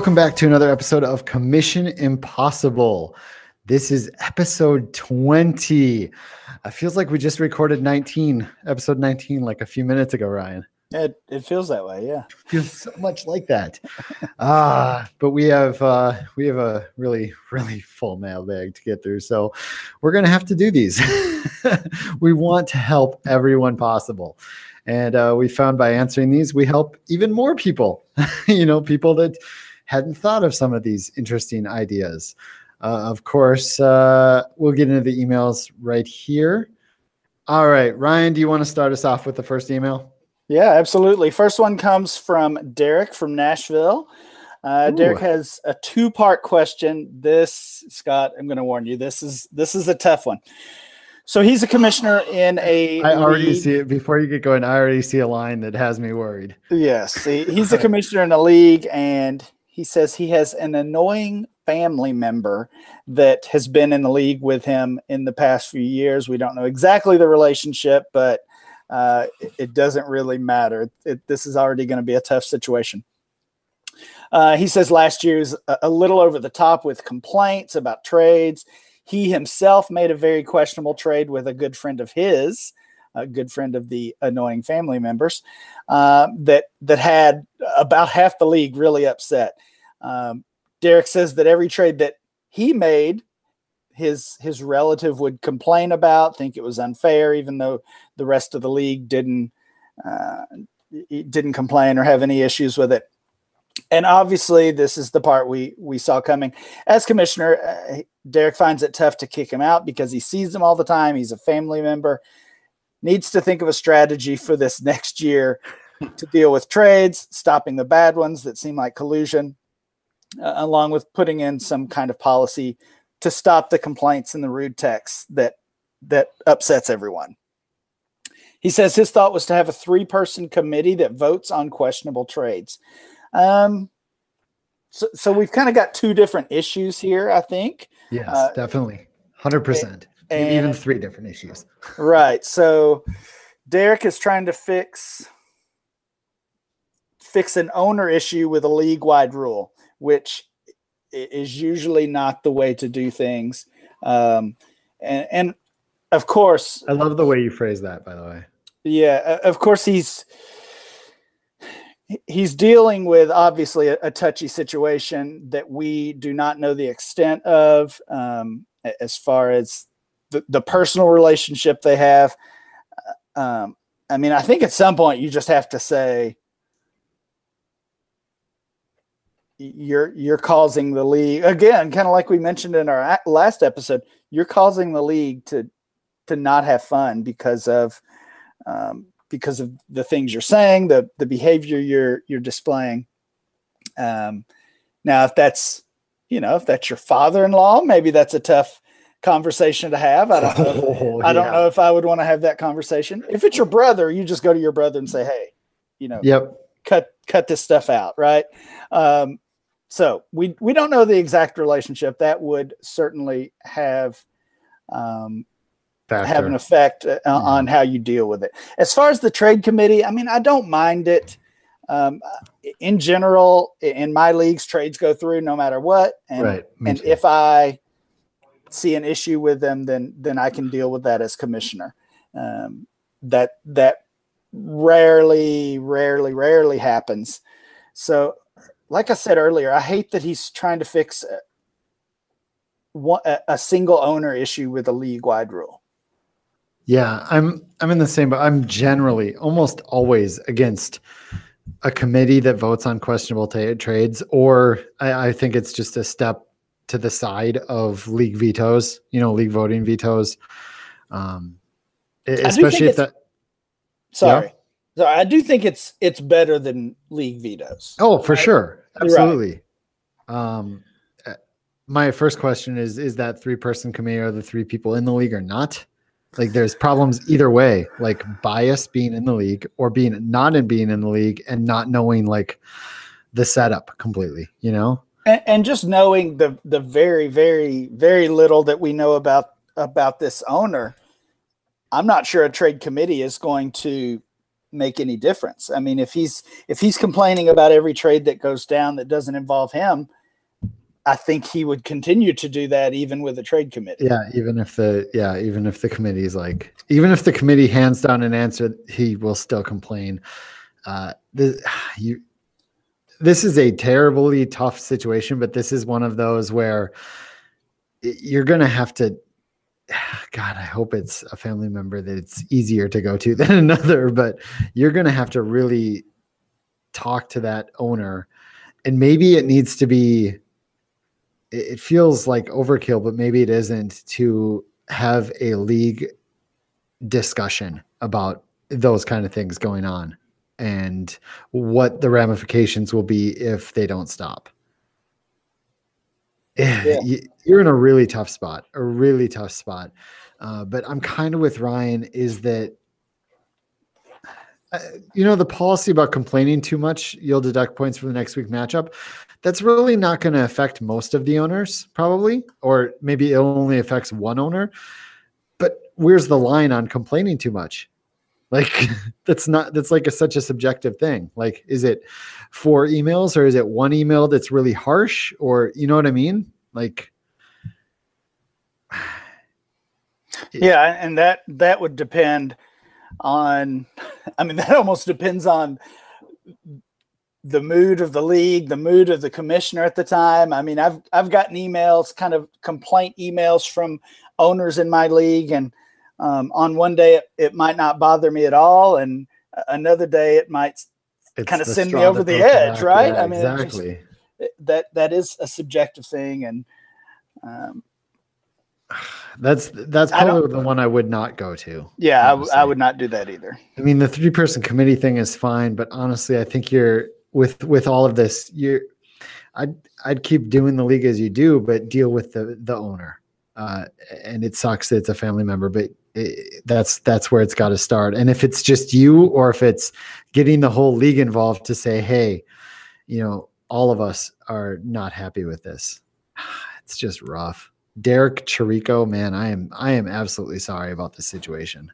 Welcome back to another episode of Commission Impossible. This is episode 20. It feels like we just recorded 19, episode 19, like a few minutes ago, Ryan. It, it feels that way, yeah. feels so much like that. Ah, but we have uh, we have a really really full mailbag to get through, so we're gonna have to do these. we want to help everyone possible, and uh, we found by answering these, we help even more people. you know, people that hadn't thought of some of these interesting ideas. Uh, of course, uh, we'll get into the emails right here. All right, Ryan, do you want to start us off with the first email? Yeah, absolutely. First one comes from Derek from Nashville. Uh, Derek has a two-part question. This, Scott, I'm going to warn you. This is this is a tough one. So he's a commissioner in a. I already league. see it before you get going. I already see a line that has me worried. Yes, he's a commissioner in a league, and he says he has an annoying family member that has been in the league with him in the past few years. We don't know exactly the relationship, but uh, it, doesn't really matter. It, this is already going to be a tough situation. Uh, he says last year a, a little over the top with complaints about trades. He himself made a very questionable trade with a good friend of his, a good friend of the annoying family members, uh, that that had about half the league really upset. Um, Derek says that every trade that he made his his relative would complain about, think it was unfair, even though the rest of the league didn't uh, didn't complain or have any issues with it. And obviously, this is the part we we saw coming. As commissioner, uh, Derek finds it tough to kick him out because he sees him all the time. He's a family member. Needs to think of a strategy for this next year to deal with trades, stopping the bad ones that seem like collusion, uh, along with putting in some kind of policy to stop the complaints and the rude texts that that upsets everyone. He says his thought was to have a three-person committee that votes on questionable trades. Um, so, so we've kind of got two different issues here, I think. Yes, uh, definitely, hundred percent, even three different issues. right. So, Derek is trying to fix fix an owner issue with a league-wide rule, which is usually not the way to do things. Um, and, and of course, I love the way you phrase that, by the way. Yeah, of course he's he's dealing with obviously a, a touchy situation that we do not know the extent of um, as far as the, the personal relationship they have. Uh, um, I mean, I think at some point you just have to say, you're you're causing the league again, kind of like we mentioned in our last episode. You're causing the league to to not have fun because of um, because of the things you're saying, the the behavior you're you're displaying. Um, now, if that's you know if that's your father-in-law, maybe that's a tough conversation to have. I don't know. Oh, I don't know if I would want to have that conversation. If it's your brother, you just go to your brother and say, "Hey, you know, yep, cut cut this stuff out." Right. Um, so we we don't know the exact relationship. That would certainly have um, have an effect uh, mm-hmm. on how you deal with it. As far as the trade committee, I mean, I don't mind it. Um, in general, in my leagues, trades go through no matter what, and right. and too. if I see an issue with them, then then I can deal with that as commissioner. Um, that that rarely, rarely, rarely happens. So like I said earlier, I hate that he's trying to fix a, a single owner issue with a league wide rule. Yeah, I'm I'm in the same, but I'm generally almost always against a committee that votes on questionable t- trades, or I, I, think it's just a step to the side of league vetoes. You know, league voting vetoes. Um, especially if that. Sorry. Yeah? So I do think it's it's better than league vetoes. Oh, for right? sure, absolutely. Right. Um, uh, my first question is: Is that three person committee are the three people in the league or not? Like, there's problems either way, like bias being in the league or being not in being in the league and not knowing like the setup completely. You know, and, and just knowing the the very very very little that we know about about this owner. I'm not sure a trade committee is going to make any difference. I mean, if he's if he's complaining about every trade that goes down that doesn't involve him, I think he would continue to do that even with the trade committee. Yeah, even if the yeah, even if the committee is like, even if the committee hands down an answer, he will still complain. Uh, this, you, this is a terribly tough situation, but this is one of those where you're going to have to God, I hope it's a family member that it's easier to go to than another, but you're going to have to really talk to that owner. And maybe it needs to be, it feels like overkill, but maybe it isn't to have a league discussion about those kind of things going on and what the ramifications will be if they don't stop. Yeah. You're in a really tough spot, a really tough spot. Uh, but I'm kind of with Ryan is that, uh, you know, the policy about complaining too much, you'll deduct points for the next week matchup. That's really not going to affect most of the owners, probably, or maybe it only affects one owner. But where's the line on complaining too much? Like that's not that's like a, such a subjective thing. Like, is it four emails or is it one email that's really harsh? Or you know what I mean? Like, yeah, and that that would depend on. I mean, that almost depends on the mood of the league, the mood of the commissioner at the time. I mean, I've I've gotten emails, kind of complaint emails from owners in my league, and um, on one day it, it, might not bother me at all, and another day it might kind of send me over the edge, back. right? Yeah, I mean, exactly. Just, that that is a subjective thing, and um, that's that's probably the one I would not go to. Yeah, I, I would not do that either. I mean, the three person committee thing is fine, but honestly, I think you're with with all of this, you're I'd I'd keep doing the league as you do, but deal with the the owner. Uh, and it sucks that it's a family member, but that's that's where it's got to start. And if it's just you, or if it's getting the whole league involved to say, hey, you know, all of us are not happy with this. It's just rough. Derek Chirico, man, I am I am absolutely sorry about the situation.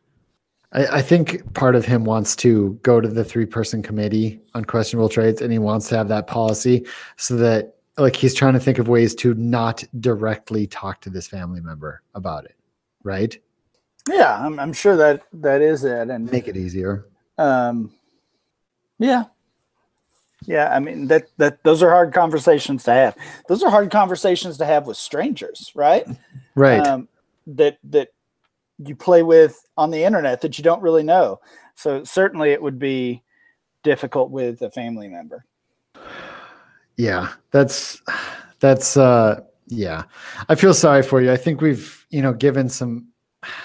I, I think part of him wants to go to the three person committee on questionable trades, and he wants to have that policy so that like he's trying to think of ways to not directly talk to this family member about it, right? Yeah, I'm, I'm sure that that is it, and make it easier. Um, yeah, yeah. I mean that that those are hard conversations to have. Those are hard conversations to have with strangers, right? Right. Um, that that you play with on the internet that you don't really know. So certainly, it would be difficult with a family member. Yeah, that's that's uh yeah. I feel sorry for you. I think we've, you know, given some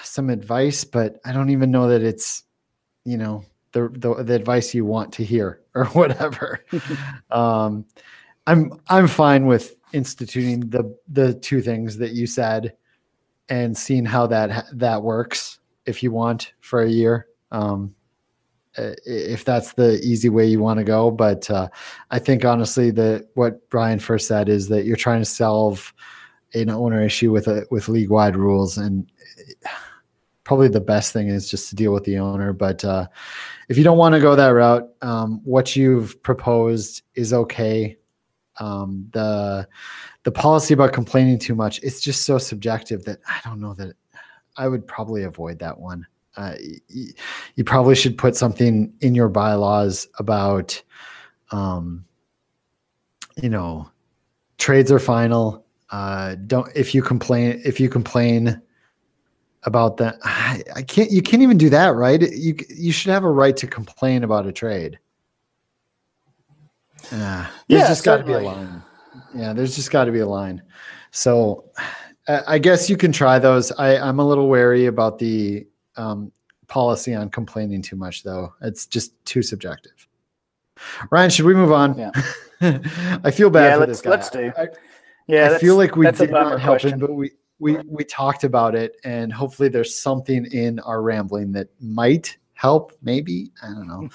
some advice, but I don't even know that it's, you know, the the, the advice you want to hear or whatever. um, I'm I'm fine with instituting the the two things that you said and seeing how that that works if you want for a year. Um, if that's the easy way you want to go, but uh, I think honestly that what Brian first said is that you're trying to solve an owner issue with a with league wide rules and probably the best thing is just to deal with the owner. But uh, if you don't want to go that route, um, what you've proposed is okay. Um, the the policy about complaining too much, it's just so subjective that I don't know that I would probably avoid that one. Uh, y- you probably should put something in your bylaws about, um, you know, trades are final. Uh, don't if you complain if you complain about that. I, I, can't. You can't even do that, right? You you should have a right to complain about a trade. Uh, there's yeah, just got to be a line. Yeah, there's just got to be a line. So, I guess you can try those. I, I'm a little wary about the um, policy on complaining too much, though. It's just too subjective. Ryan, should we move on? Yeah. I feel bad yeah, for this guy. Let's do. I, yeah, I feel like we did not help question. him, but we we we talked about it and hopefully there's something in our rambling that might help maybe i don't know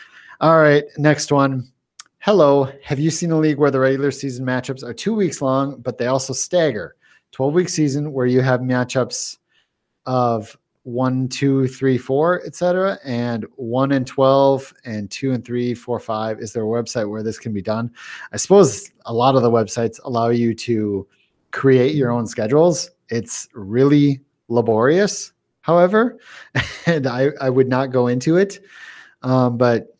all right next one hello have you seen a league where the regular season matchups are two weeks long but they also stagger 12 week season where you have matchups of one, two, three, four, etc. And one and twelve, and two and three, four, five. Is there a website where this can be done? I suppose a lot of the websites allow you to create your own schedules. It's really laborious, however, and I, I would not go into it. Um, but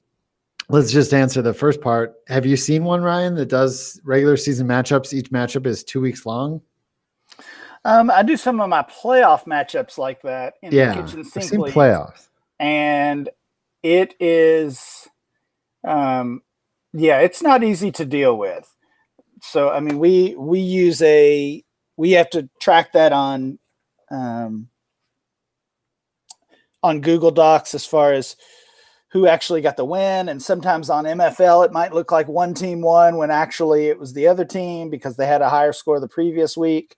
let's just answer the first part. Have you seen one, Ryan, that does regular season matchups? Each matchup is two weeks long. Um, I do some of my playoff matchups like that in yeah, the kitchen sink seen league, playoffs. and it is, um, yeah, it's not easy to deal with. So I mean, we we use a we have to track that on um, on Google Docs as far as who actually got the win. And sometimes on MFL, it might look like one team won when actually it was the other team because they had a higher score the previous week.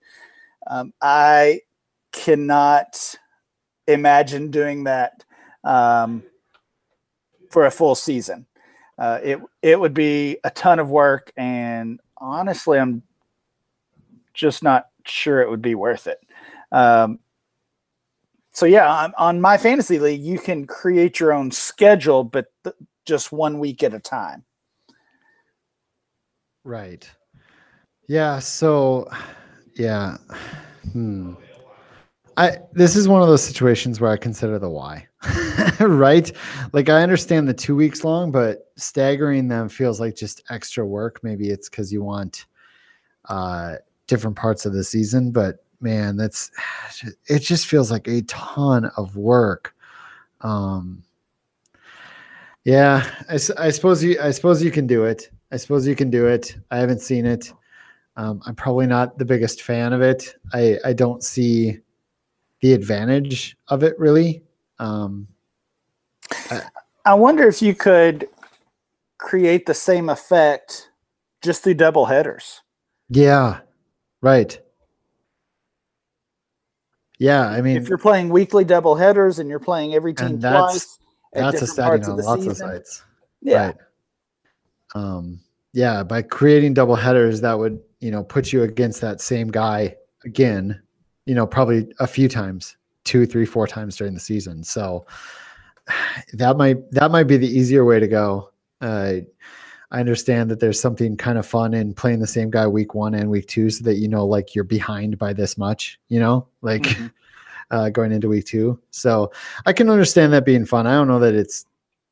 Um, I cannot imagine doing that um, for a full season. Uh, it it would be a ton of work, and honestly, I'm just not sure it would be worth it. Um, so yeah, on, on, my fantasy league, you can create your own schedule, but th- just one week at a time. Right. Yeah. So, yeah. Hmm. I this is one of those situations where I consider the why. right? Like I understand the 2 weeks long, but staggering them feels like just extra work. Maybe it's cuz you want uh different parts of the season, but man, that's it just feels like a ton of work. Um yeah, I, I suppose you I suppose you can do it. I suppose you can do it. I haven't seen it. Um, I'm probably not the biggest fan of it. I, I don't see the advantage of it really. Um, I, I wonder if you could create the same effect just through double headers. Yeah, right. Yeah, I mean, if you're playing weekly double headers and you're playing every team that's, twice, that's a setting on lots season, of sites. Yeah. Right. Um, yeah, by creating double headers, that would you know put you against that same guy again. You know, probably a few times, two, three, four times during the season. So that might that might be the easier way to go. Uh, I understand that there's something kind of fun in playing the same guy week one and week two, so that you know like you're behind by this much. You know, like. Mm-hmm. Uh, going into week two. So I can understand that being fun. I don't know that it's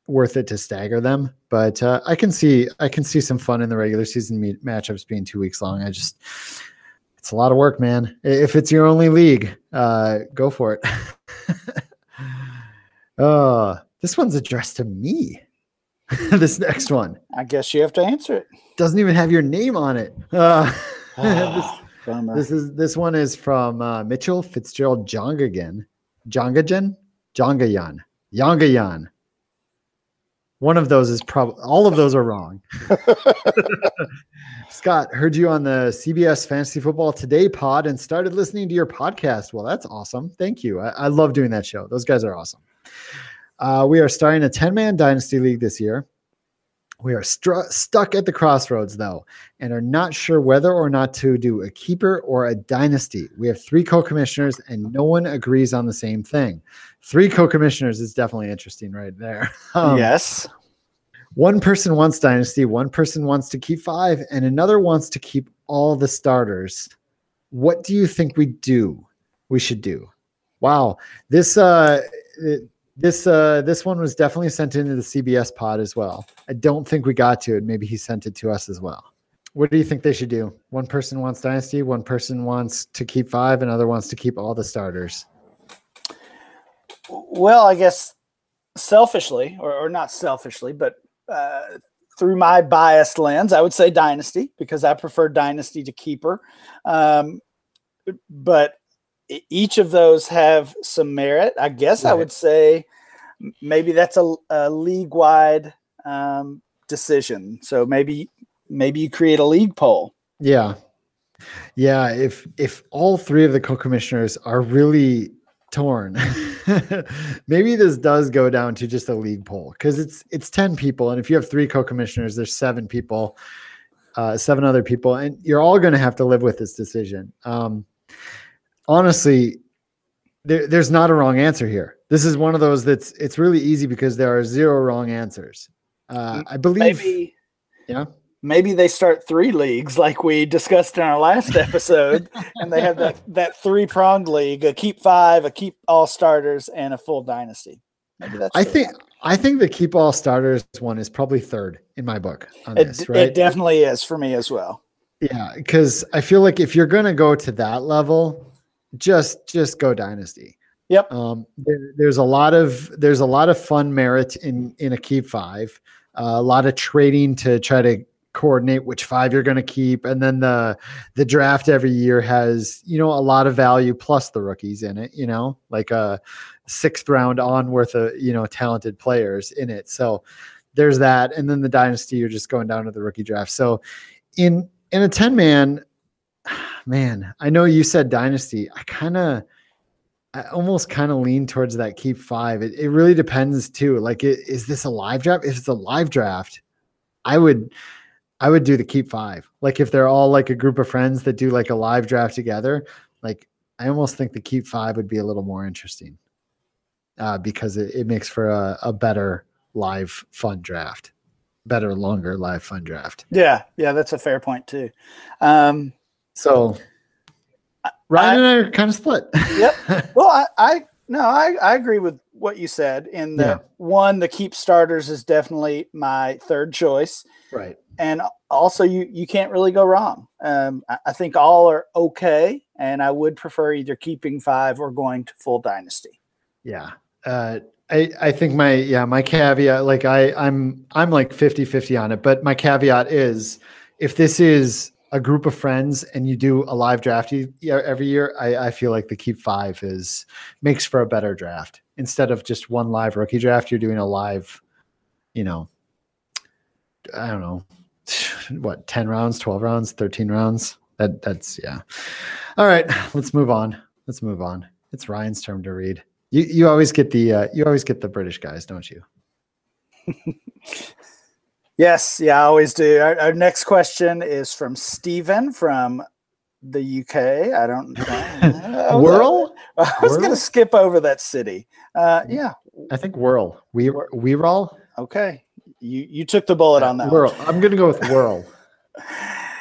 worth it to stagger them. But uh, I can see I can see some fun in the regular season meet, matchups being two weeks long. I just it's a lot of work, man. If it's your only league, uh, go for it. oh, this one's addressed to me. this next one. I guess you have to answer it. Doesn't even have your name on it. Uh, this, this, is this one is from uh, Mitchell Fitzgerald Jongagan. Jongajan? Jongayan. Yangayan. One of those is probably all of those are wrong. Scott, heard you on the CBS Fantasy Football Today pod and started listening to your podcast. Well, that's awesome. Thank you. I, I love doing that show. Those guys are awesome. Uh, we are starting a 10 man dynasty league this year. We are stru- stuck at the crossroads, though, and are not sure whether or not to do a keeper or a dynasty. We have three co commissioners, and no one agrees on the same thing. Three co commissioners is definitely interesting right there. Um, yes. One person wants dynasty, one person wants to keep five, and another wants to keep all the starters. What do you think we do? We should do. Wow. This, uh, it, this uh this one was definitely sent into the CBS pod as well. I don't think we got to it. Maybe he sent it to us as well. What do you think they should do? One person wants dynasty, one person wants to keep five, another wants to keep all the starters. Well, I guess selfishly, or, or not selfishly, but uh, through my biased lens, I would say dynasty because I prefer dynasty to keeper. Um, but each of those have some merit. I guess right. I would say maybe that's a, a league wide um, decision. So maybe maybe you create a league poll. Yeah, yeah. If if all three of the co-commissioners are really torn, maybe this does go down to just a league poll because it's it's ten people, and if you have three co-commissioners, there's seven people, uh, seven other people, and you're all going to have to live with this decision. Um, honestly, there, there's not a wrong answer here. This is one of those that's it's really easy because there are zero wrong answers. Uh, I believe. Maybe, yeah. Maybe they start three leagues like we discussed in our last episode, and they have that, that three pronged league: a keep five, a keep all starters, and a full dynasty. Maybe that's. I think I think the keep all starters one is probably third in my book on it, this. Right? It definitely is for me as well. Yeah, because I feel like if you're gonna go to that level, just just go dynasty. Yep. Um, there, there's a lot of there's a lot of fun merit in in a keep five. Uh, a lot of trading to try to coordinate which five you're going to keep, and then the the draft every year has you know a lot of value plus the rookies in it. You know, like a sixth round on worth of you know talented players in it. So there's that, and then the dynasty you're just going down to the rookie draft. So in in a 10 man, man, I know you said dynasty. I kind of, I almost kind of lean towards that keep five. It, it really depends too. Like, it, is this a live draft? If it's a live draft, I would, I would do the keep five. Like, if they're all like a group of friends that do like a live draft together, like, I almost think the keep five would be a little more interesting uh, because it, it makes for a, a better live fun draft better, longer live fun draft. Yeah, yeah, that's a fair point too. Um, so Ryan I, and I are kind of split. Yep. Well, I, I no, I, I agree with what you said. In the yeah. one, the keep starters is definitely my third choice. Right. And also, you you can't really go wrong. Um, I, I think all are okay, and I would prefer either keeping five or going to full dynasty. Yeah. Uh, I, I think my yeah my caveat like I I'm I'm like 50 50 on it but my caveat is if this is a group of friends and you do a live draft every year I, I feel like the keep five is makes for a better draft. Instead of just one live rookie draft you're doing a live you know I don't know what 10 rounds 12 rounds 13 rounds? That that's yeah. All right let's move on. Let's move on. It's Ryan's turn to read. You you always get the uh, you always get the British guys, don't you? yes, yeah, I always do. Our, our, next question is from Stephen from the UK. I don't know. Whirl? I was going to skip over that city. Uh, yeah. I think Whirl. We we roll. Okay. You you took the bullet on that. Whirl. One. I'm going to go with Whirl.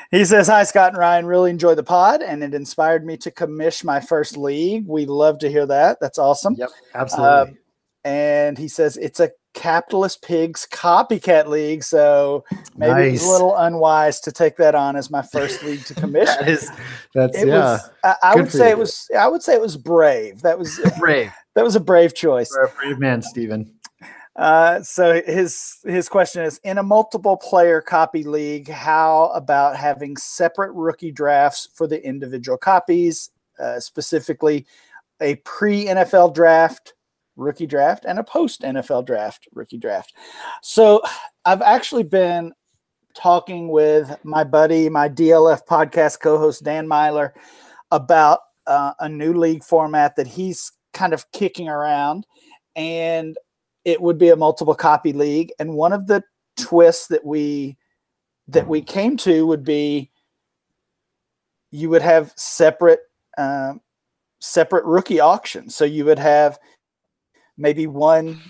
He says, Hi, Scott and Ryan. Really enjoy the pod, and it inspired me to commish my first league. We love to hear that. That's awesome. Yep, absolutely. Um, and he says, It's a capitalist pigs copycat league. So maybe nice. it was a little unwise to take that on as my first league to commission. that is, that's, it yeah. Was, I, I would say you. it was, I would say it was brave. That was brave. that was a brave choice. You're a brave man, Stephen. Uh, so his his question is: In a multiple player copy league, how about having separate rookie drafts for the individual copies, uh, specifically a pre NFL draft rookie draft and a post NFL draft rookie draft? So I've actually been talking with my buddy, my DLF podcast co-host Dan Meylor, about uh, a new league format that he's kind of kicking around and it would be a multiple copy league and one of the twists that we that we came to would be you would have separate um, separate rookie auctions so you would have maybe one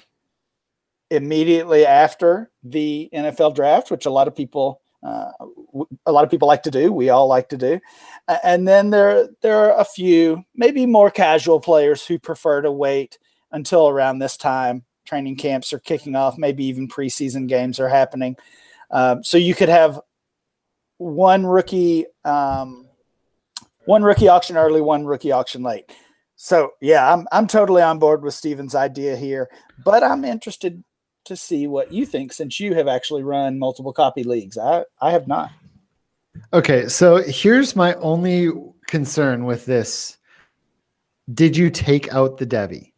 immediately after the NFL draft which a lot of people uh, a lot of people like to do we all like to do and then there there are a few maybe more casual players who prefer to wait until around this time training camps are kicking off, maybe even preseason games are happening. Um, so you could have one rookie, um, one rookie auction early, one rookie auction late. So yeah, I'm I'm totally on board with Steven's idea here, but I'm interested to see what you think since you have actually run multiple copy leagues. I I have not. Okay, so here's my only concern with this. Did you take out the Devy?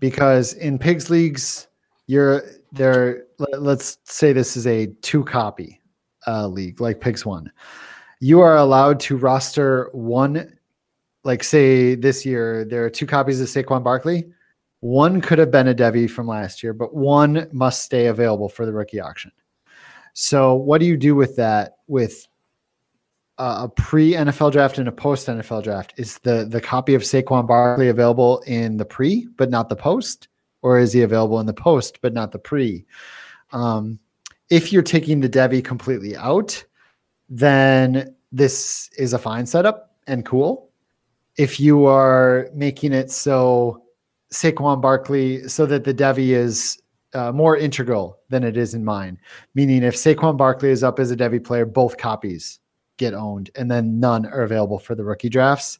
because in pigs leagues you're there let's say this is a two copy uh, league like pigs one you are allowed to roster one like say this year there are two copies of Saquon Barkley one could have been a Devy from last year but one must stay available for the rookie auction so what do you do with that with a pre NFL draft and a post NFL draft. Is the the copy of Saquon Barkley available in the pre but not the post, or is he available in the post but not the pre? Um, if you're taking the Devy completely out, then this is a fine setup and cool. If you are making it so Saquon Barkley, so that the Devy is uh, more integral than it is in mine, meaning if Saquon Barkley is up as a Devy player, both copies get owned, and then none are available for the rookie drafts.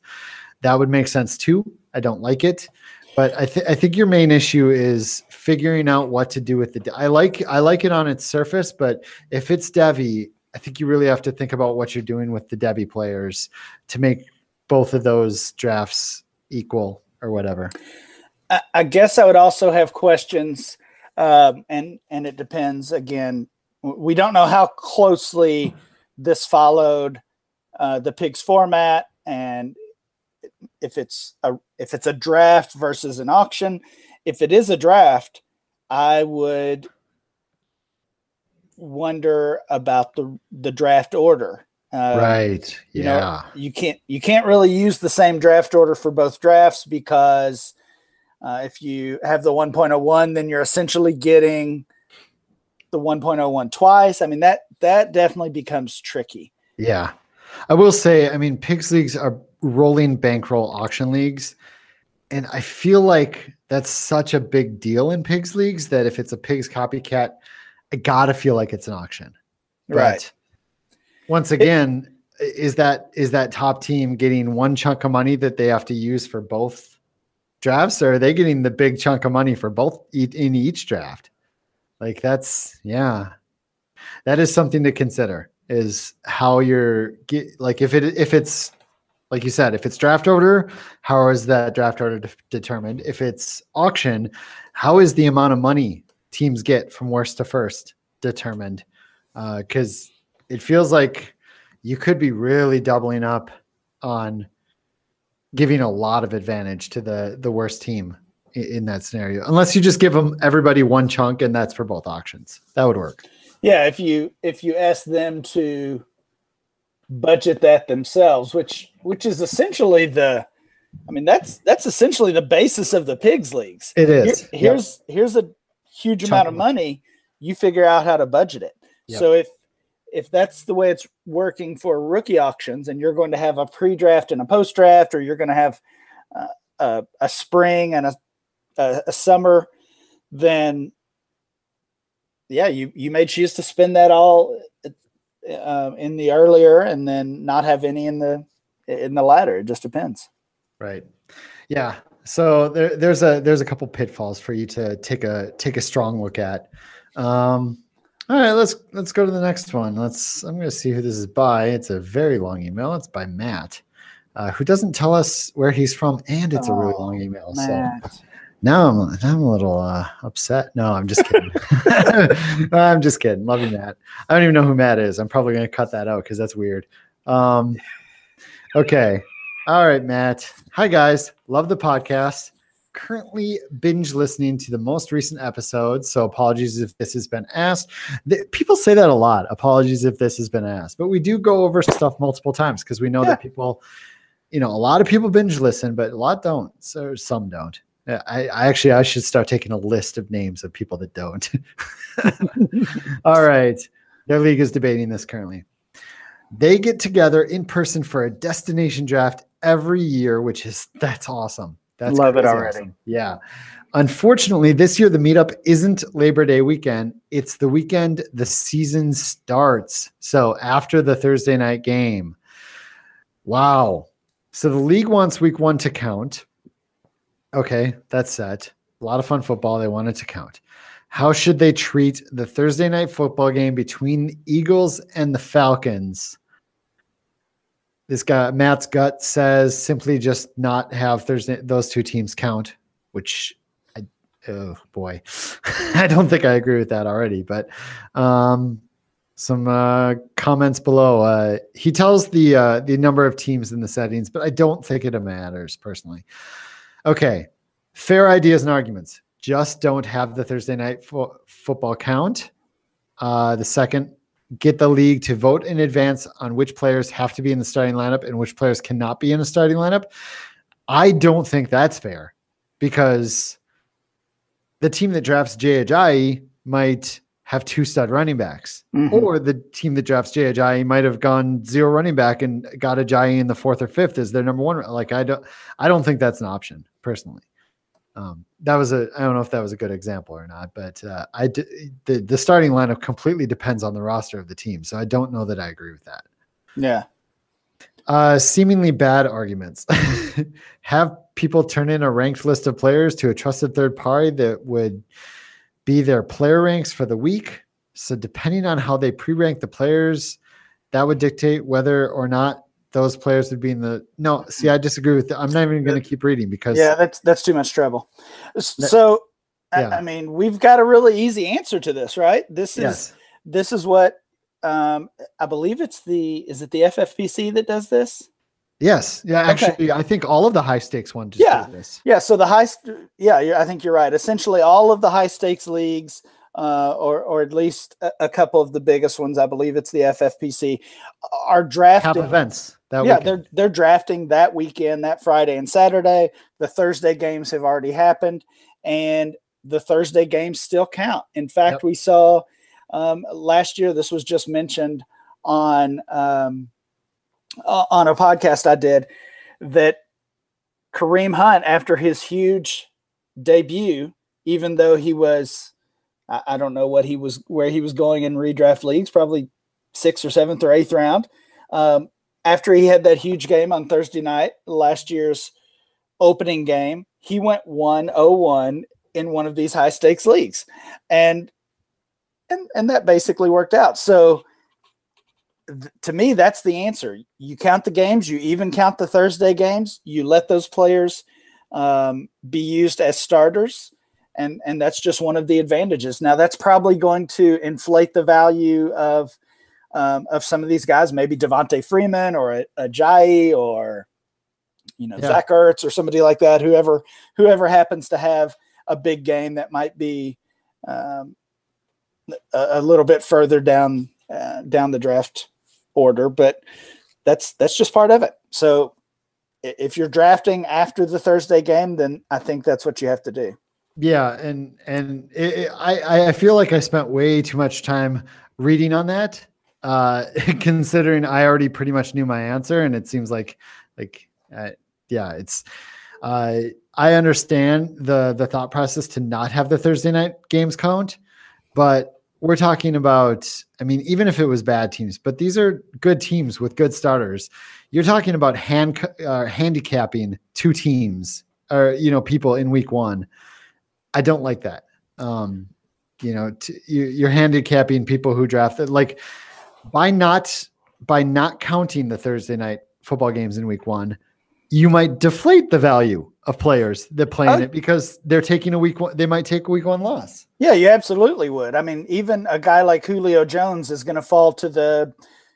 That would make sense too. I don't like it, but I, th- I think your main issue is figuring out what to do with the. I like I like it on its surface, but if it's Devy, I think you really have to think about what you're doing with the Devy players to make both of those drafts equal or whatever. I, guess I would also have questions, um, and and it depends. Again, we don't know how closely this followed uh, the pigs format and if it's a if it's a draft versus an auction if it is a draft i would wonder about the the draft order uh, right yeah you, know, you can't you can't really use the same draft order for both drafts because uh, if you have the 1.01 then you're essentially getting the 1.01 twice. I mean that that definitely becomes tricky. Yeah. I will say, I mean, pigs leagues are rolling bankroll auction leagues. And I feel like that's such a big deal in pigs leagues that if it's a pigs copycat, I gotta feel like it's an auction. But right. Once again, it, is that is that top team getting one chunk of money that they have to use for both drafts, or are they getting the big chunk of money for both in each draft? Like that's yeah. That is something to consider is how you're get like if it if it's like you said, if it's draft order, how is that draft order de- determined? If it's auction, how is the amount of money teams get from worst to first determined? Because uh, it feels like you could be really doubling up on giving a lot of advantage to the the worst team in that scenario, unless you just give them everybody one chunk and that's for both auctions. That would work. Yeah, if you if you ask them to budget that themselves, which which is essentially the I mean that's that's essentially the basis of the pigs leagues. It is. Here, here's yep. here's a huge chunk amount of money. You figure out how to budget it. Yep. So if if that's the way it's working for rookie auctions and you're going to have a pre-draft and a post-draft or you're going to have uh, a, a spring and a a, a summer, then yeah, you you may choose to spend that all uh, in the earlier and then not have any in the in the latter. It just depends. Right. Yeah. So there, there's a there's a couple pitfalls for you to take a take a strong look at. Um, all right, let's let's go to the next one. Let's. I'm going to see who this is by. It's a very long email. It's by Matt, uh, who doesn't tell us where he's from, and it's oh, a really long email. Matt. So now I'm, now I'm a little uh, upset. No, I'm just kidding. I'm just kidding. Love you, Matt. I don't even know who Matt is. I'm probably going to cut that out because that's weird. Um, okay. All right, Matt. Hi, guys. Love the podcast. Currently binge listening to the most recent episodes. So apologies if this has been asked. The, people say that a lot. Apologies if this has been asked. But we do go over stuff multiple times because we know yeah. that people, you know, a lot of people binge listen, but a lot don't. So some don't. I, I, actually I should start taking a list of names of people that don't. All right. Their league is debating this currently. They get together in person for a destination draft every year, which is that's awesome. That's love it already. Yeah. Unfortunately, this year the meetup isn't Labor Day weekend. It's the weekend the season starts. So after the Thursday night game. Wow. So the league wants week one to count Okay, that's set. A lot of fun football. They want it to count. How should they treat the Thursday night football game between the Eagles and the Falcons? This guy Matt's gut says simply just not have Thursday those two teams count, which I oh boy. I don't think I agree with that already, but um some uh, comments below. Uh, he tells the uh, the number of teams in the settings, but I don't think it matters personally. Okay, fair ideas and arguments. Just don't have the Thursday night fo- football count. Uh, the second get the league to vote in advance on which players have to be in the starting lineup and which players cannot be in a starting lineup. I don't think that's fair because the team that drafts Jay Ajayi might have two stud running backs, Mhm. or the team that drafts Jay Ajayi might have gone zero running back and got Ajayi in the fourth or fifth as their number one. Like I don't, I don't think that's an option personally. Um, that was a, I don't know if that was a good example or not, but uh, I d- the the starting lineup completely depends on the roster of the team, so I don't know that I agree with that. Yeah. Uh, seemingly bad arguments. Have people turn in a ranked list of players to a trusted third party that would be their player ranks for the week. So, depending on how they pre rank the players, that would dictate whether or not those players would be in the. No, see, I disagree with that. I'm not even going to keep reading because. Yeah, that's that's too much trouble. So, I- Yeah. I, mean, we've got a really easy answer to this, right? This is Yes. this is what um, I believe it's the is it the FFPC that does this? Yes. Yeah. Okay. Actually, I think all of the high stakes ones. Yeah. do this. Yeah, so the high, st- yeah, I think you're right. Essentially, all of the high stakes leagues, uh, or or at least a, a couple of the biggest ones, I believe it's the FFPC, are drafting. events. That yeah, weekend. they're they're drafting that weekend, that Friday and Saturday. The Thursday games have already happened, and the Thursday games still count. In fact, Yep. we saw um, last year. This was just mentioned on um, uh, on a podcast I did that Kareem Hunt, after his huge debut, even though he was, I, I don't know what he was, where he was going in redraft leagues, probably sixth or seventh or eighth round. Um, after he had that huge game on Thursday night, last year's opening game, he went 1 1 in one of these high stakes leagues. And and and that basically worked out. So th- to me, that's the answer. You count the games, you even count the Thursday games, you let those players um, be used as starters, and and that's just one of the advantages. Now, that's probably going to inflate the value of um, of some of these guys, maybe Devonta Freeman or a, a Jai or you know Yeah. Zach Ertz or somebody like that. Whoever whoever happens to have a big game that might be um, a, a little bit further down uh, down the draft order, but that's that's just part of it. So if you're drafting after the Thursday game, then I think that's what you have to do. Yeah, and and it, it- I I feel like I spent way too much time reading on that, uh, considering I already pretty much knew my answer, and it seems like like uh, yeah, it's. Uh, I understand the the thought process to not have the Thursday night games count, but we're talking about. I mean, even if it was bad teams, but these are good teams with good starters. You're talking about hand uh, handicapping two teams or you know people in week one. I don't like that. Um, you know, t- you, you're handicapping people who drafted like by not by not counting the Thursday night football games in week one, you might deflate the value of players that play in Oh. it because they're taking a week one. They might take a week one loss. Yeah, you absolutely would. I mean, even a guy like Julio Jones is going to fall to the,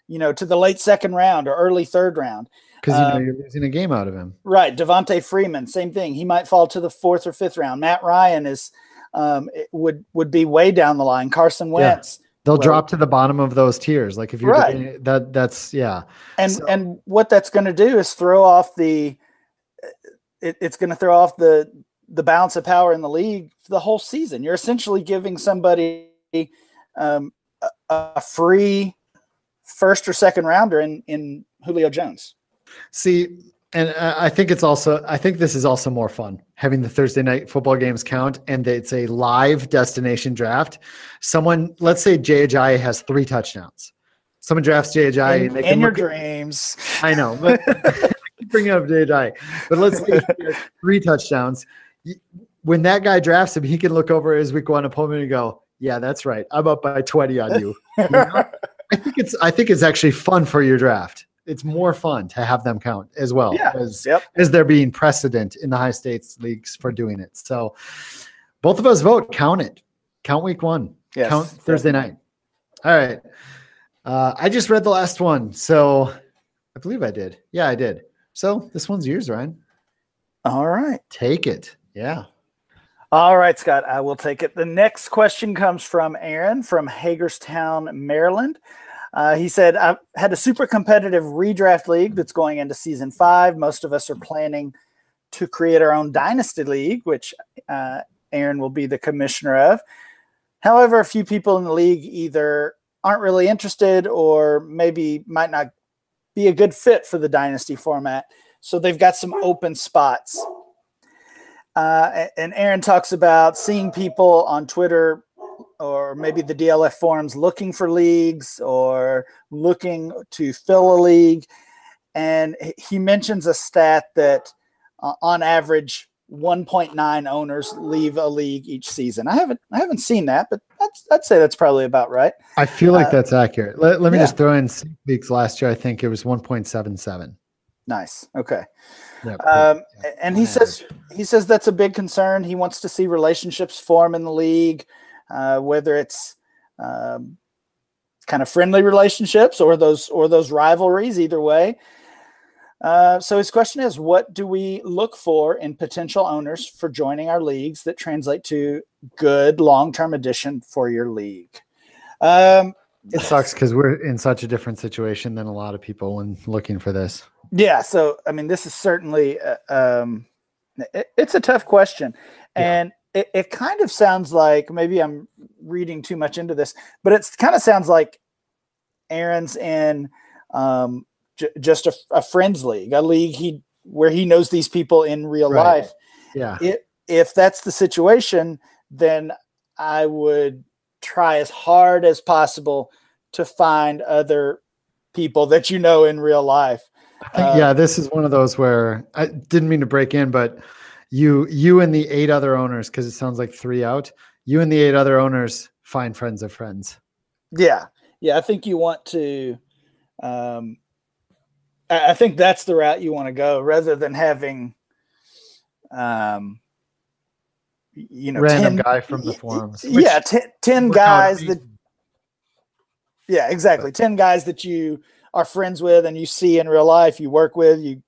you know, to the late second round or early third round. because you know Um, you're losing a game out of him. Right. Devonta Freeman, same thing. He might fall to the fourth or fifth round. Matt Ryan is um, would would be way down the line. Carson Wentz. They'll well- drop to the bottom of those tiers. Like if you're Right. doing- that, that's yeah. and So- and what that's going to do is throw off the it, it's going to throw off the the balance of power in the league for the whole season you're essentially giving somebody um, a, a free first or second rounder in in julio jones See, and I think it's also I think this is also more fun having the Thursday night football games count and it's a live destination draft. Someone, let's say Jay Ajayi has three touchdowns. Someone drafts Jay Ajayi and they in your at- dreams I know, but bringing up Jay Ajayi. But let's say three touchdowns. When that guy drafts him, he can look over his week one opponent and go, "Yeah, that's right. I'm up by 20 on you." You know? I think it's I think it's actually fun for your draft. It's more fun to have them count as well Yeah. as Yep. as there being precedent in the high states leagues for doing it. So both of us vote count it. Count week one. Yes, count Thursday night. All right. Uh, I just read the last one, so I believe I did. Yeah, I did. So this one's yours, Ryan. all right Take it. Yeah. All right, Scott, I will take it. The next question comes from Aaron from Hagerstown, Maryland. Uh, he said, I've had a super competitive redraft league that's going into season five. Most of us are planning to create our own dynasty league, which uh, Aaron will be the commissioner of. However, a few people in the league either aren't really interested or maybe might not be a good fit for the dynasty format. So they've got some open spots. Uh, and Aaron talks about seeing people on Twitter or maybe the DLF forums looking for leagues or looking to fill a league. And he mentions a stat that uh, on average, 1.9 owners leave a league each season. I haven't I haven't seen that, but I'd say that's probably about right. I feel like uh, that's accurate. Let, let me yeah. just throw in leagues last year. I think it was 1.77. Nice. Okay. um, and he says he says that's a big concern. He wants to see relationships form in the league, uh, whether it's um, kind of friendly relationships or those or those rivalries. Either way, uh, so his question is, what do we look for in potential owners for joining our leagues that translate to good long-term addition for your league? Um, it sucks because we're in such a different situation than a lot of people when looking for this. Yeah, so I mean, this is certainly uh, um, it, it's a tough question, and. It, it kind of sounds like maybe I'm reading too much into this, but it kind of sounds like Aaron's in um, j- just a, a, friends league, a league he where he knows these people in real right. life. Yeah. It, if that's the situation, then I would try as hard as possible to find other people that you know in real life. Uh, yeah, this is one of those where I didn't mean to break in, but you you and the eight other owners, because it sounds like three out. You and the eight other owners find friends of friends. Yeah, yeah. I think you want to um, I think that's the route you want to go rather than having, um, you know, random 10, guy from the forums. Yeah, ten, 10 guys that. Yeah, exactly. But, 10 guys that you are friends with and you see in real life, you work with, you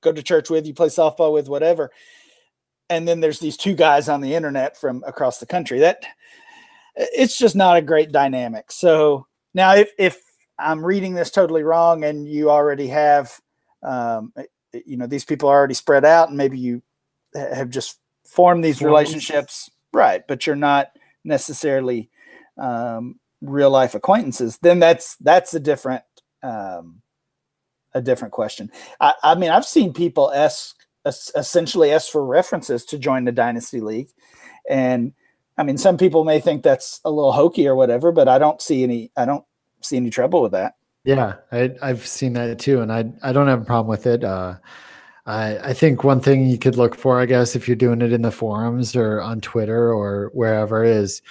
go to church with, you play softball with, whatever. And then there's these two guys on the internet from across the country. That it's just not a great dynamic. So now if if I'm reading this totally wrong, and you already have, um, eh, eh, you know, these people are already spread out, and maybe you have just formed these relationships, right? But you're not necessarily um, real life acquaintances. Then that's that's a different um, a different question. I, I mean, I've seen people ask essentially ask for references to join the dynasty league, and I mean, some people may think that's a little hokey or whatever, but I don't see any. I don't see any trouble with that. Yeah, I, have seen that too, and I I don't have a problem with it. Uh, I I think one thing you could look for, I guess, if you're doing it in the forums or on Twitter or wherever, is,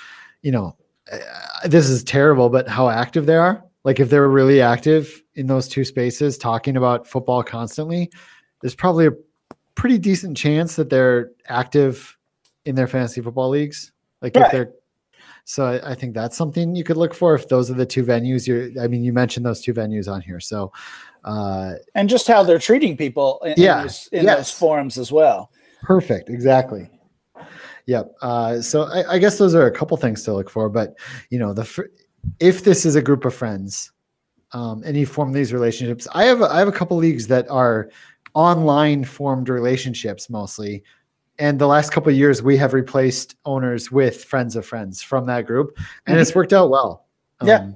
you know, uh, this is terrible, but how active they are. Like if they're really active in those two spaces, talking about football constantly, there's probably a pretty decent chance that they're active in their fantasy football leagues. Like right. if they're so I, I, think that's something you could look for if those are the two venues. you're I mean, you mentioned those two venues on here. So, uh, and just how they're treating people in, yeah, in, those, in yes. those forums as well. Perfect. Exactly. Yep. Uh, so I, I, guess those are a couple things to look for, but you know, the if this is a group of friends, um, and you form these relationships, I have a, I have a couple leagues that are online formed relationships mostly. And the last couple of years we have replaced owners with friends of friends from that group and mm-hmm. it's worked out well. Um, yeah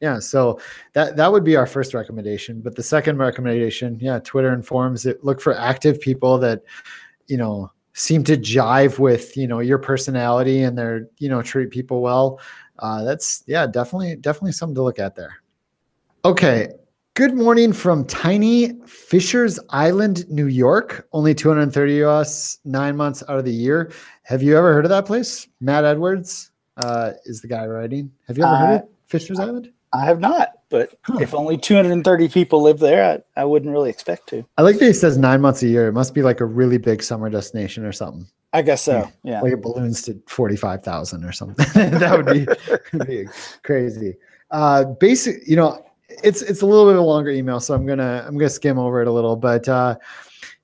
yeah so that that would be our first recommendation. But the second recommendation yeah twitter and forums look for active people that you know seem to jive with you know your personality and they're you know treat people well. Uh, that's yeah definitely definitely something to look at there. Okay Good morning from tiny Fishers Island, New York. Only 230 US, nine months out of the year. Have you ever heard of that place? Matt Edwards uh, is the guy writing. Have you ever uh, heard of Fishers Island? I have not, but huh. if only 230 people live there, I, I wouldn't really expect to. I like that he says nine months a year. It must be like a really big summer destination or something. I guess so. Yeah. Like it balloons to 45,000 or something. that would be, be crazy. Uh, basic, you know, it's it's a little bit of a longer email, so I'm gonna I'm gonna skim over it a little. But uh,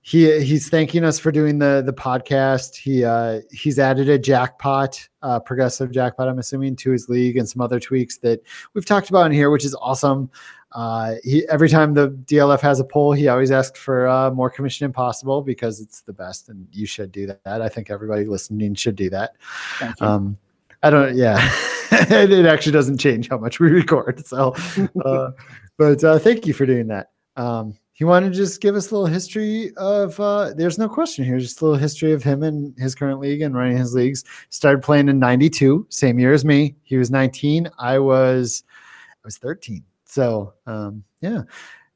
he he's thanking us for doing the the podcast. He uh, he's added a jackpot, uh, progressive jackpot. I'm assuming to his league and some other tweaks that we've talked about in here, which is awesome. Uh, he every time the DLF has a poll, he always asks for uh, more commission impossible because it's the best, and you should do that. I think everybody listening should do that. Um, I don't. Yeah, it actually doesn't change how much we record. So, uh, but uh, thank you for doing that. Um, you want to just give us a little history of uh there's no question here just a little history of him and his current league and running his leagues. Started playing in 92 same year as me. He was 19 i was i was 13 so um yeah.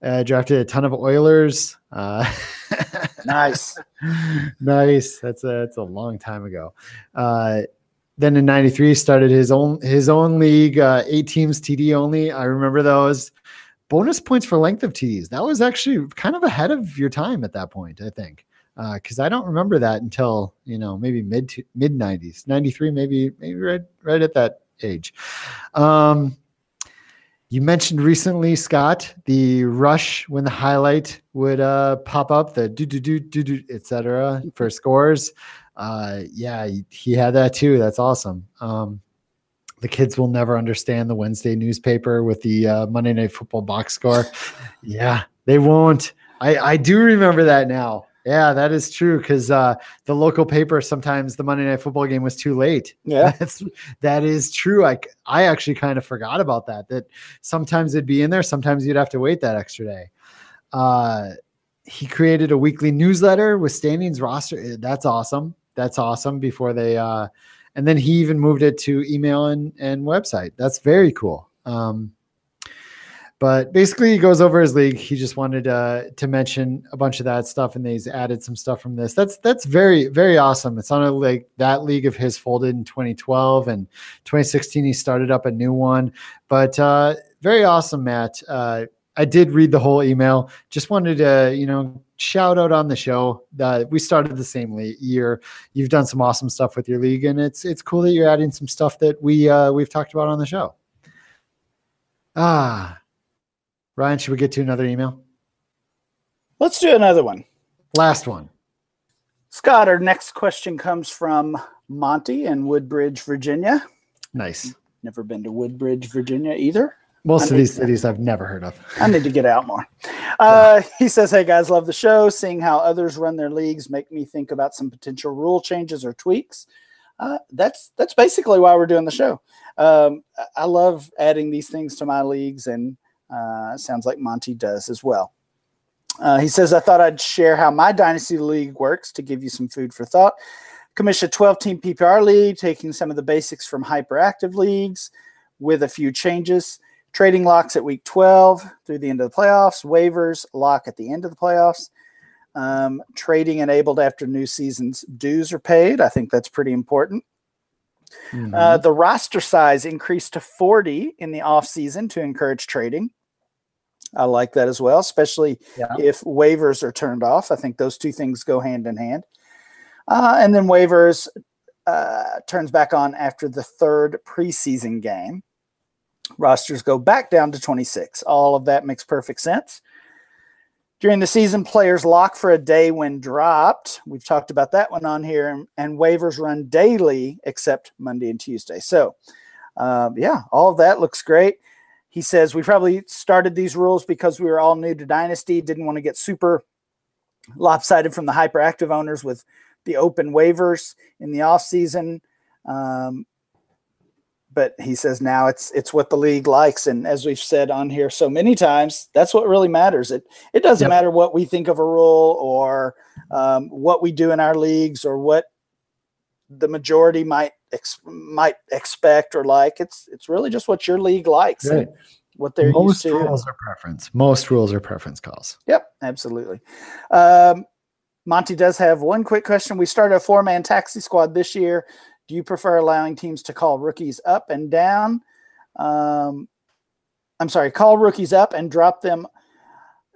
Uh, drafted a ton of oilers uh nice. Nice. That's a that's a long time ago. Uh then in 93 started his own his own league uh eight teams td only i remember those bonus points for length of TDs. That was actually kind of ahead of your time at that point, I think, because uh, I don't remember that until you know maybe mid to, mid nineties, ninety three, maybe maybe right right at that age. Um, you mentioned recently, Scott, the rush when the highlight would uh, pop up, the do do do do do, etc. for scores. Uh, yeah, he had that too. That's awesome. Um, the kids will never understand the Wednesday newspaper with the uh, Monday Night Football box score. yeah, they won't. I, I do remember that now. Yeah, that is true because uh, the local paper sometimes the Monday Night Football game was too late. Yeah, That's, that is true. I I actually kind of forgot about that. That sometimes it'd be in there, sometimes you'd have to wait that extra day. Uh, he created a weekly newsletter with standings roster. That's awesome. That's awesome. Before they uh, and then he even moved it to email and, and website. That's very cool. Um, but basically, he goes over his league. He just wanted uh, to mention a bunch of that stuff, and he's added some stuff from this. That's that's very very awesome. It's on a like that league of his folded in 2012 and 2016. He started up a new one, but uh, very awesome, Matt. Uh, I did read the whole email. Just wanted to you know shout out on the show. Uh, we started the same year. You've done some awesome stuff with your league, and it's it's cool that you're adding some stuff that we uh, we've talked about on the show. Ah, Ryan, should we get to another email? Let's do another one. Last one. Scott, our next question comes from Monty in Woodbridge, Virginia. Nice. Never been to Woodbridge, Virginia either. Most of these cities I've never heard of. I need to get out more. Uh, he says, Hey guys, love the show. Seeing how others run their leagues make me think about some potential rule changes or tweaks. Uh, that's that's basically why we're doing the show. Um, I love adding these things to my leagues, and uh, sounds like Monty does as well. Uh, he says, I thought I'd share how my dynasty league works to give you some food for thought. Commission a 12 team PPR league, taking some of the basics from hyperactive leagues with a few changes. Trading locks at week 12 through the end of the playoffs, waivers lock at the end of the playoffs. Um, trading enabled after new season's dues are paid. I think that's pretty important. Mm-hmm. Uh, the roster size increased to 40 in the off season to encourage trading. I like that as well, especially yeah. if waivers are turned off. I think those two things go hand in hand. Uh, and then waivers uh, turns back on after the third preseason game rosters go back down to 26. All of that makes perfect sense. During the season, players lock for a day when dropped. We've talked about that one on here, and, waivers run daily except Monday and Tuesday. So, uh, yeah, all of that looks great. He says we probably started these rules because we were all new to Dynasty, didn't want to get super lopsided from the hyperactive owners with the open waivers in the off season. Um, but he says now it's it's what the league likes. And as we've said on here so many times that's what really matters. It it doesn't yep. matter what we think of a rule or um, what we do in our leagues or what the majority might ex- might expect or like. It's it's really just what your league likes right. what they're most used to. rules are preference. Most rules are preference calls. Yep absolutely. Um, monty does have one quick question. We started a four-man taxi squad this year do you prefer allowing teams to call rookies up and down? Um, I'm sorry, call rookies up and drop them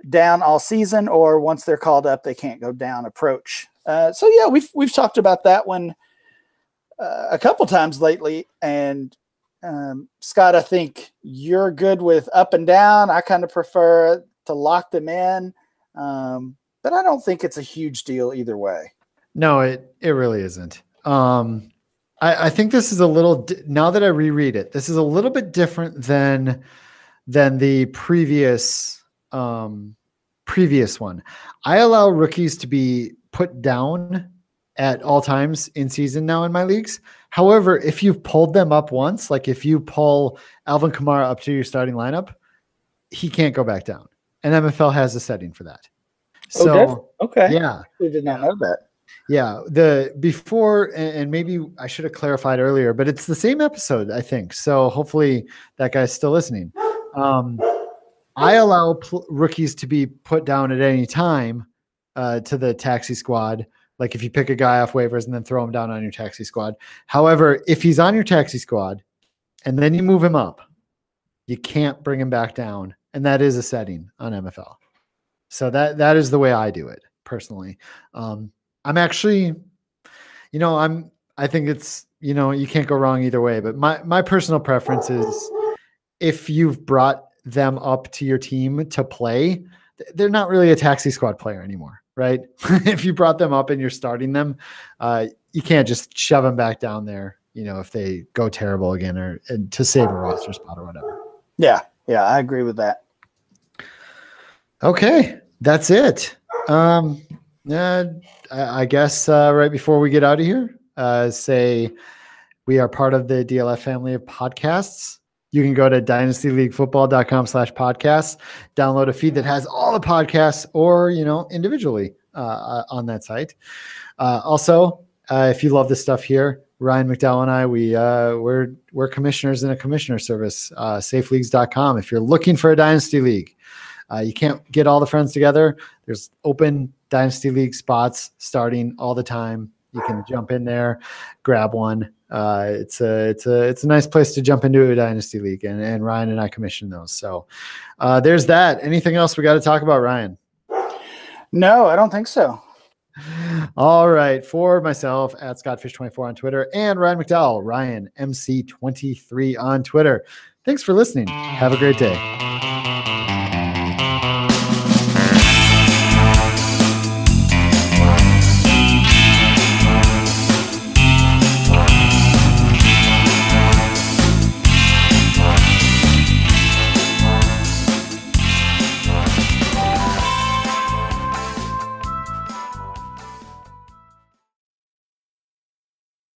down all season, or once they're called up, they can't go down approach. Uh, so yeah, we've we've talked about that one uh, a couple times lately, and um, Scott, I think you're good with up and down. I kind of prefer to lock them in. Um, but I don't think it's a huge deal either way. No, it it really isn't. Um, I, I think this is a little now that I reread it, this is a little bit different than than the previous um, previous one. I allow rookies to be put down at all times in season now in my leagues. However, if you've pulled them up once, like if you pull Alvin Kamara up to your starting lineup, he can't go back down. And MFL has a setting for that. Oh, So does- okay. yeah, We did not know that. Yeah. The before and, maybe I should have clarified earlier, but it's the same episode, I think. So hopefully that guy's still listening. Um, I allow pl- rookies to be put down at any time uh, to the taxi squad. Like if you pick a guy off waivers and then throw him down on your taxi squad. However, if he's on your taxi squad and then you move him up, you can't bring him back down, and that is a setting on MFL. So that that is the way I do it personally. Um, I'm actually, you know, I'm. I think it's you know you can't go wrong either way. But my my personal preference is if you've brought them up to your team to play, they're not really a taxi squad player anymore, right? if you brought them up and you're starting them, uh, you can't just shove them back down there. You know, if they go terrible again, or and to save a roster spot or whatever. Yeah. Yeah. I agree with that. Okay, that's it. Um, uh, I, guess uh, right before we get out of here, uh, say we are part of the DLF family of podcasts. You can go to dynastyleaguefootball.com slash podcasts, download a feed that has all the podcasts or, you know, individually uh, uh, on that site. Uh, also, uh, if you love this stuff here, Ryan McDowell and I, we uh, we're we're commissioners in a commissioner service, uh, safeleagues.com. If you're looking for a dynasty league, uh, you can't get all the friends together. There's open dynasty league spots starting all the time. You can jump in there, grab one. Uh, it's a it's a it's a nice place to jump into a dynasty league, and, and Ryan and I commission those. So uh, there's that. Anything else we got to talk about, Ryan? No, I don't think so. All right, for myself at Scottfish24 on Twitter and Ryan McDowell, Ryan MC23 on Twitter. Thanks for listening. Have a great day.